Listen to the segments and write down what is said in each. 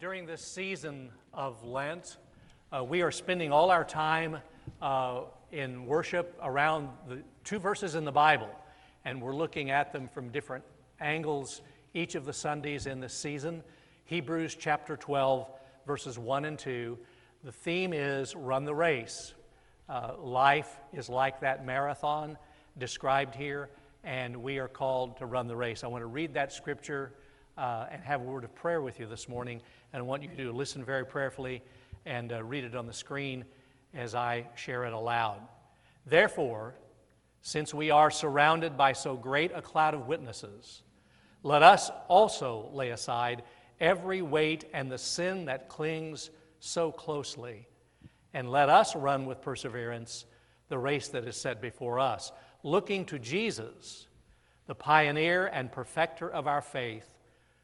during this season of Lent, uh, we are spending all our time uh, in worship around the two verses in the Bible, and we're looking at them from different angles each of the Sundays in this season. Hebrews chapter 12, verses 1 and 2. The theme is Run the Race. Uh, life is like that marathon described here, and we are called to run the race. I want to read that scripture uh, and have a word of prayer with you this morning, and I want you to listen very prayerfully and uh, read it on the screen as I share it aloud. Therefore, since we are surrounded by so great a cloud of witnesses, let us also lay aside every weight and the sin that clings so closely, and let us run with perseverance the race that is set before us, looking to Jesus, the pioneer and perfecter of our faith,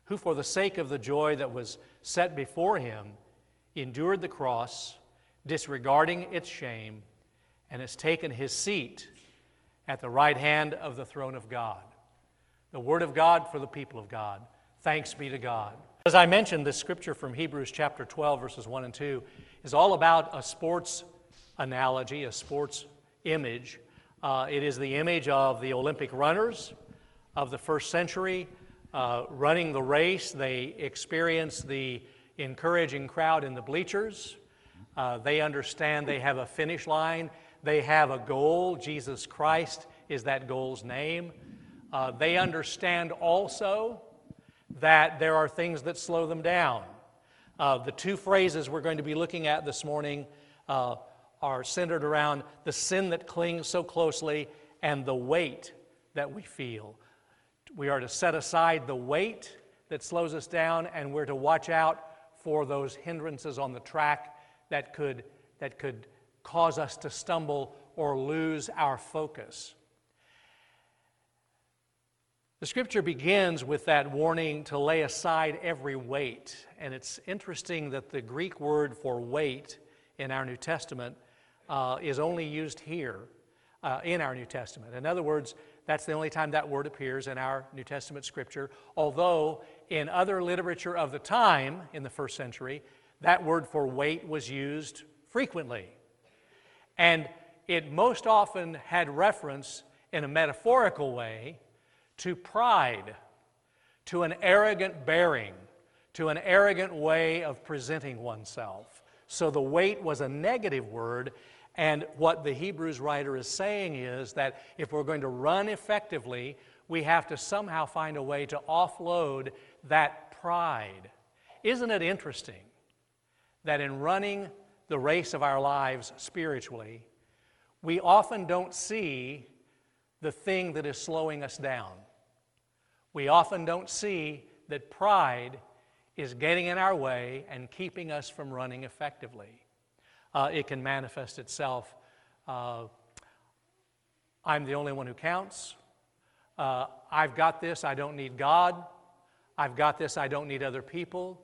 who, for the sake of the joy that was set before him, endured the cross, disregarding its shame, and has taken his seat at the right hand of the throne of God. The Word of God for the people of God. Thanks be to God. As I mentioned, this scripture from Hebrews chapter 12, verses 1 and 2, is all about a sports analogy, a sports image. Uh, it is the image of the Olympic runners of the first century uh, running the race. They experience the encouraging crowd in the bleachers. Uh, they understand they have a finish line, they have a goal. Jesus Christ is that goal's name. Uh, they understand also that there are things that slow them down. Uh, the two phrases we're going to be looking at this morning uh, are centered around the sin that clings so closely and the weight that we feel. We are to set aside the weight that slows us down, and we're to watch out for those hindrances on the track that could, that could cause us to stumble or lose our focus. The scripture begins with that warning to lay aside every weight. And it's interesting that the Greek word for weight in our New Testament uh, is only used here uh, in our New Testament. In other words, that's the only time that word appears in our New Testament scripture, although in other literature of the time, in the first century, that word for weight was used frequently. And it most often had reference in a metaphorical way to pride, to an arrogant bearing, to an arrogant way of presenting oneself. So the weight was a negative word, and what the Hebrews writer is saying is that if we're going to run effectively, we have to somehow find a way to offload that pride. Isn't it interesting that in running the race of our lives spiritually, we often don't see the thing that is slowing us down? We often don't see that pride is getting in our way and keeping us from running effectively. Uh, it can manifest itself. Uh, I'm the only one who counts. Uh, I've got this, I don't need God. I've got this, I don't need other people.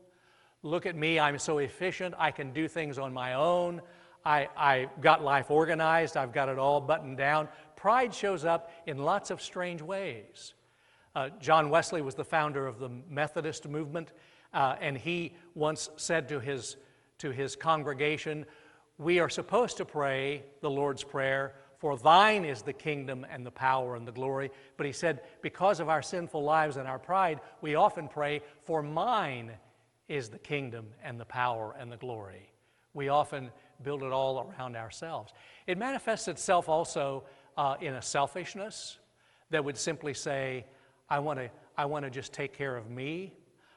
Look at me, I'm so efficient, I can do things on my own. I, I got life organized, I've got it all buttoned down. Pride shows up in lots of strange ways. Uh, John Wesley was the founder of the Methodist movement, uh, and he once said to his, to his congregation, We are supposed to pray the Lord's Prayer for thine is the kingdom and the power and the glory. But he said, because of our sinful lives and our pride, we often pray, for mine is the kingdom and the power and the glory. We often build it all around ourselves. It manifests itself also uh, in a selfishness that would simply say, I want to I want to just take care of me.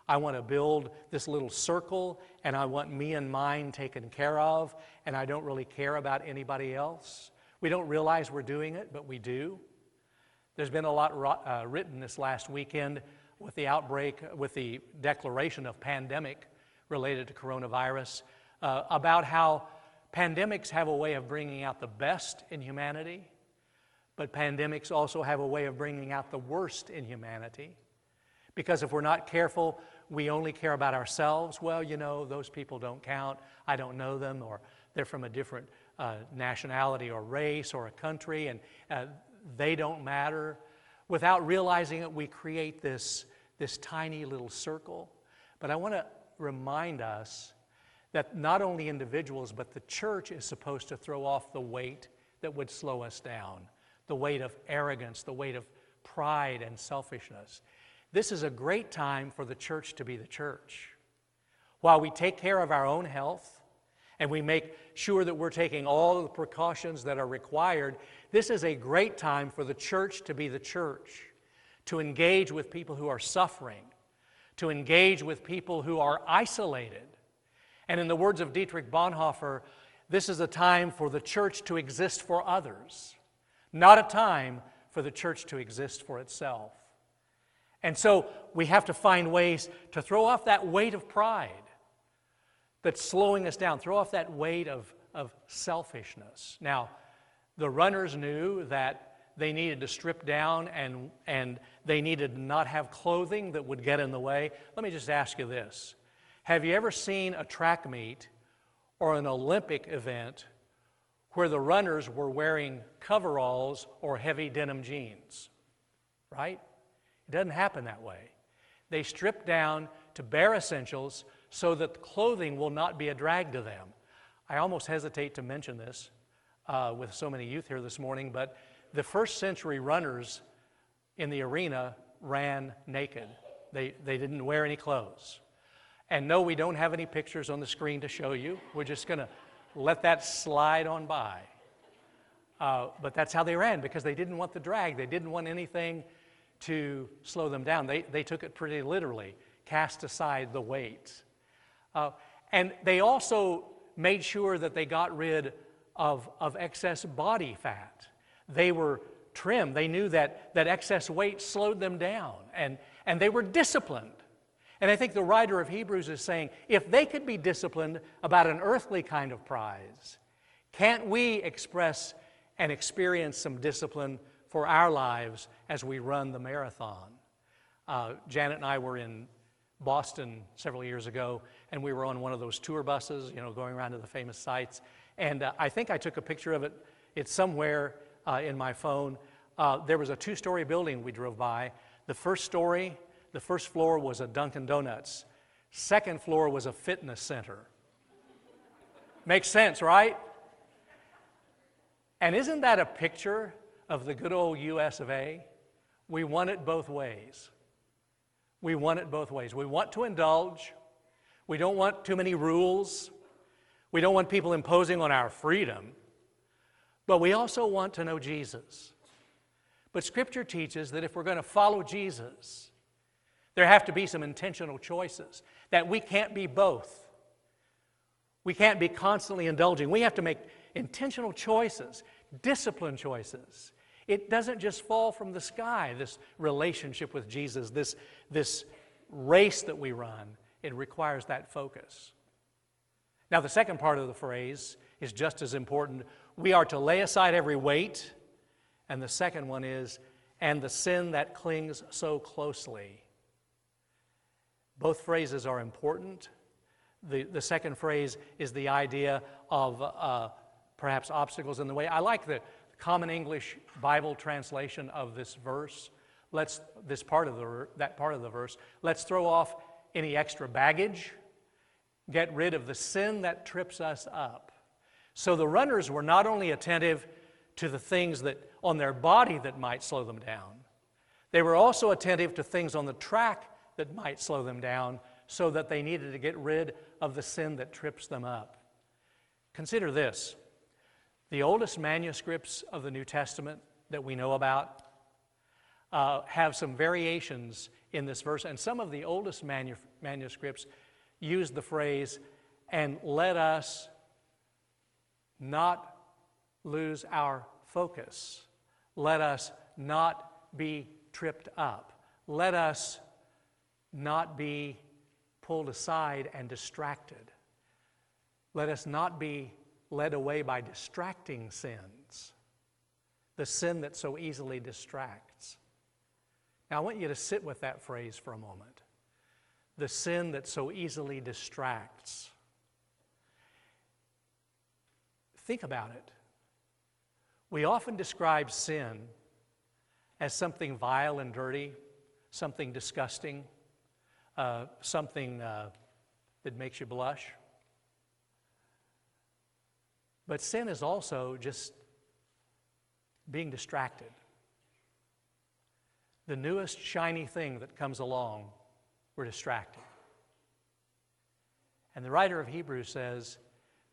I want to build this little circle and I want me and mine taken care of, and I don't really care about anybody else. We don't realize we're doing it, but we do. There's been a lot uh, written this last weekend with the outbreak, with the declaration of pandemic related to coronavirus, uh, about how pandemics have a way of bringing out the best in humanity, but pandemics also have a way of bringing out the worst in humanity. Because if we're not careful, we only care about ourselves. Well, you know, those people don't count. I don't know them, or they're from a different uh, nationality or race or a country, and uh, they don't matter. Without realizing it, we create this, this tiny little circle. But I want to remind us that not only individuals, but the church is supposed to throw off the weight that would slow us down the weight of arrogance, the weight of pride and selfishness. This is a great time for the church to be the church. While we take care of our own health and we make sure that we're taking all the precautions that are required, this is a great time for the church to be the church, to engage with people who are suffering, to engage with people who are isolated. And in the words of Dietrich Bonhoeffer, this is a time for the church to exist for others, not a time for the church to exist for itself. And so we have to find ways to throw off that weight of pride that's slowing us down, throw off that weight of, of selfishness. Now, the runners knew that they needed to strip down and, and they needed to not have clothing that would get in the way. Let me just ask you this Have you ever seen a track meet or an Olympic event where the runners were wearing coveralls or heavy denim jeans? Right? It doesn't happen that way. They strip down to bare essentials so that clothing will not be a drag to them. I almost hesitate to mention this uh, with so many youth here this morning, but the first century runners in the arena ran naked. They, they didn't wear any clothes. And no, we don't have any pictures on the screen to show you. We're just going to let that slide on by. Uh, but that's how they ran because they didn't want the drag. They didn't want anything to slow them down. They, they took it pretty literally, cast aside the weights. Uh, and they also made sure that they got rid of, of excess body fat. They were trim. They knew that, that excess weight slowed them down, and, and they were disciplined. And I think the writer of Hebrews is saying if they could be disciplined about an earthly kind of prize, can't we express and experience some discipline for our lives as we run the marathon? Uh, Janet and I were in Boston several years ago, and we were on one of those tour buses, you know, going around to the famous sites. And uh, I think I took a picture of it. It's somewhere uh, in my phone. Uh, there was a two story building we drove by. The first story, the first floor was a Dunkin' Donuts, second floor was a fitness center. Makes sense, right? And isn't that a picture of the good old US of A? We want it both ways. We want it both ways. We want to indulge. We don't want too many rules. We don't want people imposing on our freedom. But we also want to know Jesus. But Scripture teaches that if we're going to follow Jesus, there have to be some intentional choices, that we can't be both. We can't be constantly indulging. We have to make intentional choices, discipline choices. It doesn't just fall from the sky, this relationship with Jesus, this, this race that we run. It requires that focus. Now, the second part of the phrase is just as important. We are to lay aside every weight. And the second one is, and the sin that clings so closely. Both phrases are important. The, the second phrase is the idea of uh, perhaps obstacles in the way. I like the Common English Bible translation of this verse. Let's, this part of the, that part of the verse, let's throw off any extra baggage, get rid of the sin that trips us up. So the runners were not only attentive to the things that on their body that might slow them down, they were also attentive to things on the track that might slow them down so that they needed to get rid of the sin that trips them up. Consider this the oldest manuscripts of the New Testament that we know about uh, have some variations in this verse, and some of the oldest manu- manuscripts use the phrase, and let us not lose our focus. Let us not be tripped up. Let us not be pulled aside and distracted. Let us not be led away by distracting sins, the sin that so easily distracts. Now, I want you to sit with that phrase for a moment. The sin that so easily distracts. Think about it. We often describe sin as something vile and dirty, something disgusting, uh, something uh, that makes you blush. But sin is also just being distracted. The newest shiny thing that comes along, we're distracted. And the writer of Hebrews says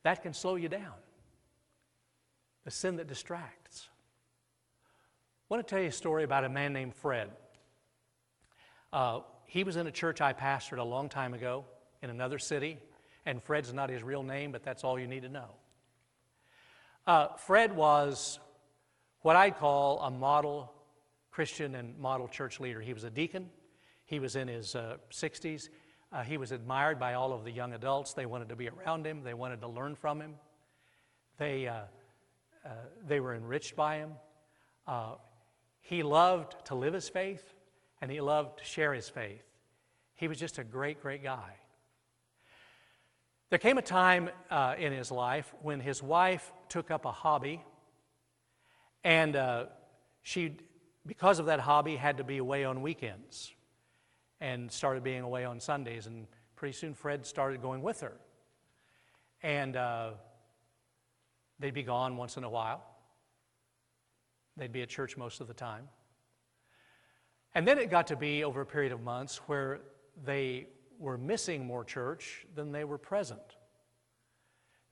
that can slow you down. The sin that distracts. I want to tell you a story about a man named Fred. Uh, he was in a church I pastored a long time ago in another city, and Fred's not his real name, but that's all you need to know. Uh, Fred was what I'd call a model Christian and model church leader. He was a deacon, he was in his uh, 60s. Uh, he was admired by all of the young adults. They wanted to be around him, they wanted to learn from him. They, uh, uh they were enriched by him. Uh, he loved to live his faith, and he loved to share his faith. He was just a great, great guy. There came a time uh, in his life when his wife took up a hobby, and uh, she, because of that hobby, had to be away on weekends and started being away on Sundays. And pretty soon, Fred started going with her. And uh, they'd be gone once in a while, they'd be at church most of the time. And then it got to be over a period of months where they were missing more church than they were present.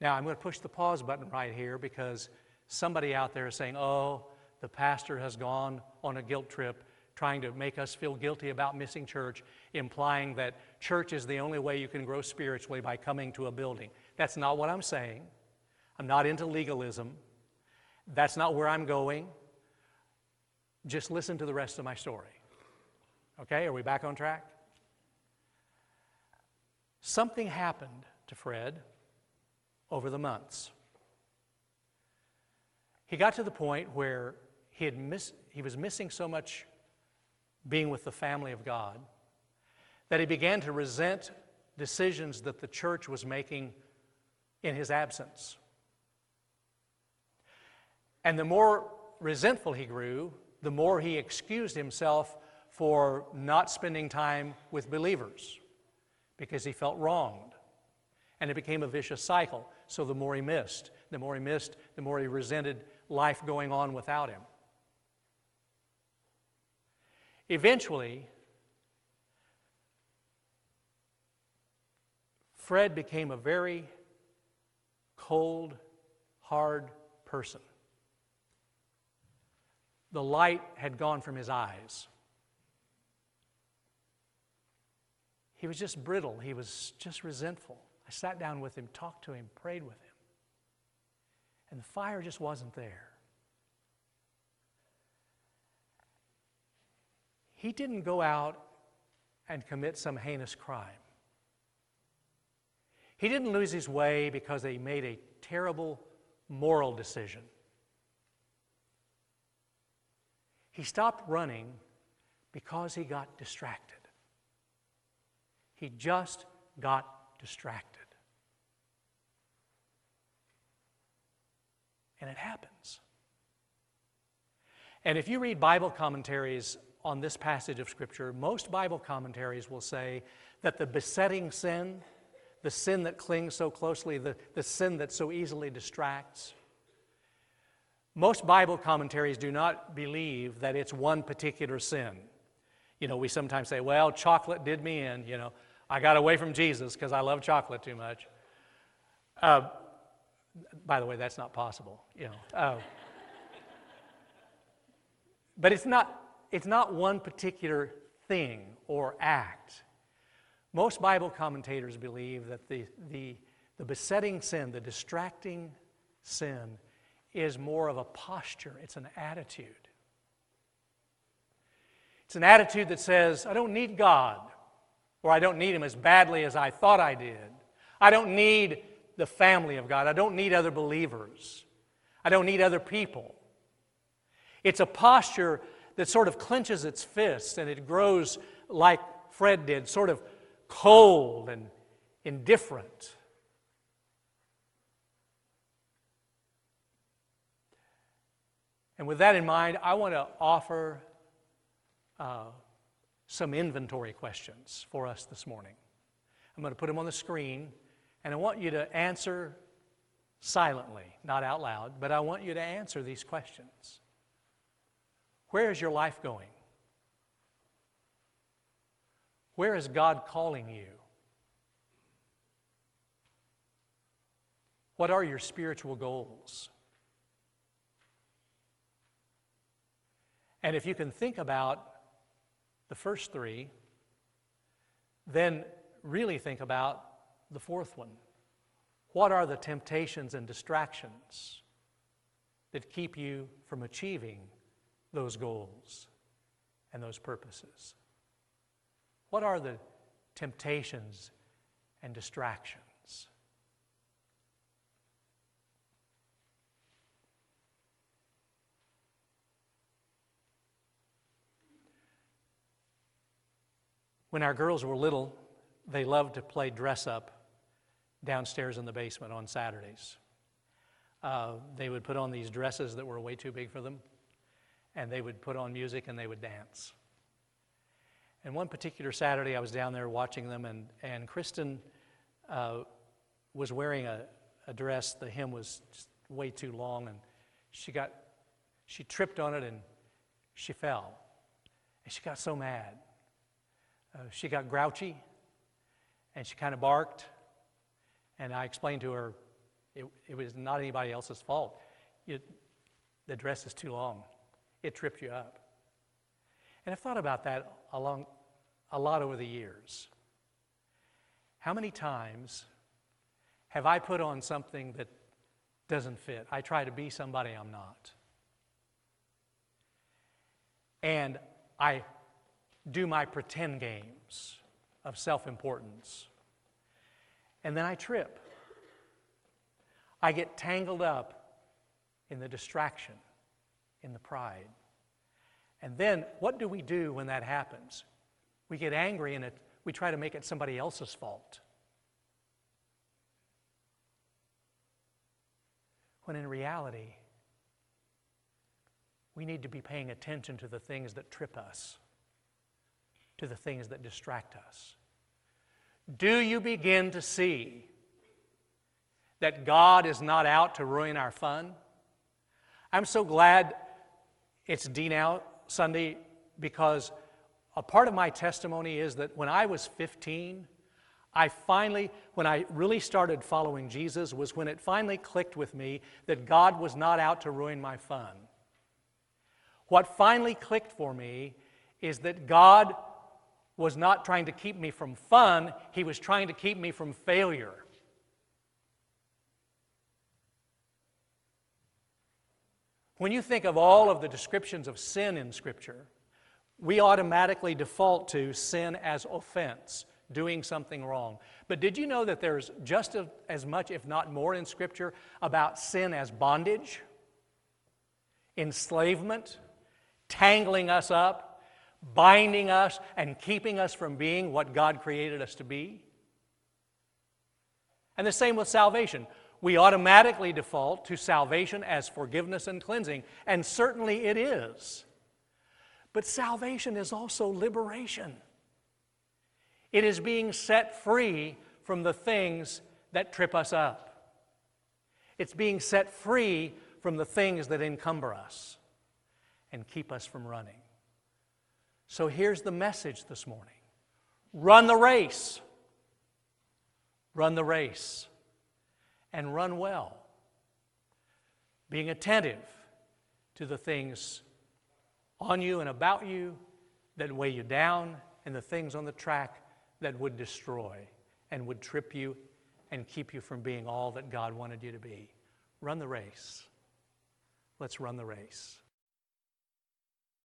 Now, I'm going to push the pause button right here because somebody out there is saying, oh, the pastor has gone on a guilt trip trying to make us feel guilty about missing church, implying that church is the only way you can grow spiritually by coming to a building. That's not what I'm saying. I'm not into legalism. That's not where I'm going. Just listen to the rest of my story. Okay, are we back on track? Something happened to Fred over the months. He got to the point where he, had miss, he was missing so much being with the family of God that he began to resent decisions that the church was making in his absence. And the more resentful he grew, the more he excused himself for not spending time with believers because he felt wronged. And it became a vicious cycle. So the more he missed, the more he missed, the more he resented life going on without him. Eventually, Fred became a very cold, hard person. The light had gone from his eyes. He was just brittle. He was just resentful. I sat down with him, talked to him, prayed with him. And the fire just wasn't there. He didn't go out and commit some heinous crime. He didn't lose his way because he made a terrible moral decision. He stopped running because he got distracted. He just got distracted. And it happens. And if you read Bible commentaries on this passage of Scripture, most Bible commentaries will say that the besetting sin, the sin that clings so closely, the, the sin that so easily distracts, most Bible commentaries do not believe that it's one particular sin. You know, we sometimes say, well, chocolate did me in, you know. I got away from Jesus because I love chocolate too much. Uh, by the way, that's not possible, you know. Uh, but it's not, it's not one particular thing or act. Most Bible commentators believe that the, the, the besetting sin, the distracting sin, is more of a posture, it's an attitude. It's an attitude that says, I don't need God or I don't need Him as badly as I thought I did. I don't need the family of God. I don't need other believers. I don't need other people. It's a posture that sort of clenches its fists and it grows like Fred did, sort of cold and indifferent. And with that in mind, I want to offer uh, some inventory questions for us this morning. I'm going to put them on the screen, and I want you to answer silently, not out loud, but I want you to answer these questions. Where is your life going? Where is God calling you? What are your spiritual goals? And if you can think about the first three, then really think about the fourth one. What are the temptations and distractions that keep you from achieving those goals and those purposes? What are the temptations and distractions? When our girls were little, they loved to play dress up downstairs in the basement on Saturdays. Uh, they would put on these dresses that were way too big for them, and they would put on music and they would dance. And one particular Saturday, I was down there watching them, and, and Kristen uh, was wearing a, a dress. The hem was way too long, and she got, she tripped on it and she fell. And she got so mad. Uh, she got grouchy and she kind of barked. And I explained to her it, it was not anybody else's fault. It, the dress is too long, it tripped you up. And I've thought about that along, a lot over the years. How many times have I put on something that doesn't fit? I try to be somebody I'm not. And I do my pretend games of self importance. And then I trip. I get tangled up in the distraction, in the pride. And then what do we do when that happens? We get angry and it, we try to make it somebody else's fault. When in reality, we need to be paying attention to the things that trip us to the things that distract us? Do you begin to see that God is not out to ruin our fun? I'm so glad it's D Now Sunday because a part of my testimony is that when I was 15, I finally, when I really started following Jesus, was when it finally clicked with me that God was not out to ruin my fun. What finally clicked for me is that God was not trying to keep me from fun, he was trying to keep me from failure. When you think of all of the descriptions of sin in Scripture, we automatically default to sin as offense, doing something wrong. But did you know that there's just as much, if not more, in Scripture about sin as bondage, enslavement, tangling us up, binding us and keeping us from being what God created us to be. And the same with salvation. We automatically default to salvation as forgiveness and cleansing, and certainly it is. But salvation is also liberation. It is being set free from the things that trip us up. It's being set free from the things that encumber us and keep us from running. So here's the message this morning run the race. Run the race. And run well. Being attentive to the things on you and about you that weigh you down, and the things on the track that would destroy and would trip you and keep you from being all that God wanted you to be. Run the race. Let's run the race.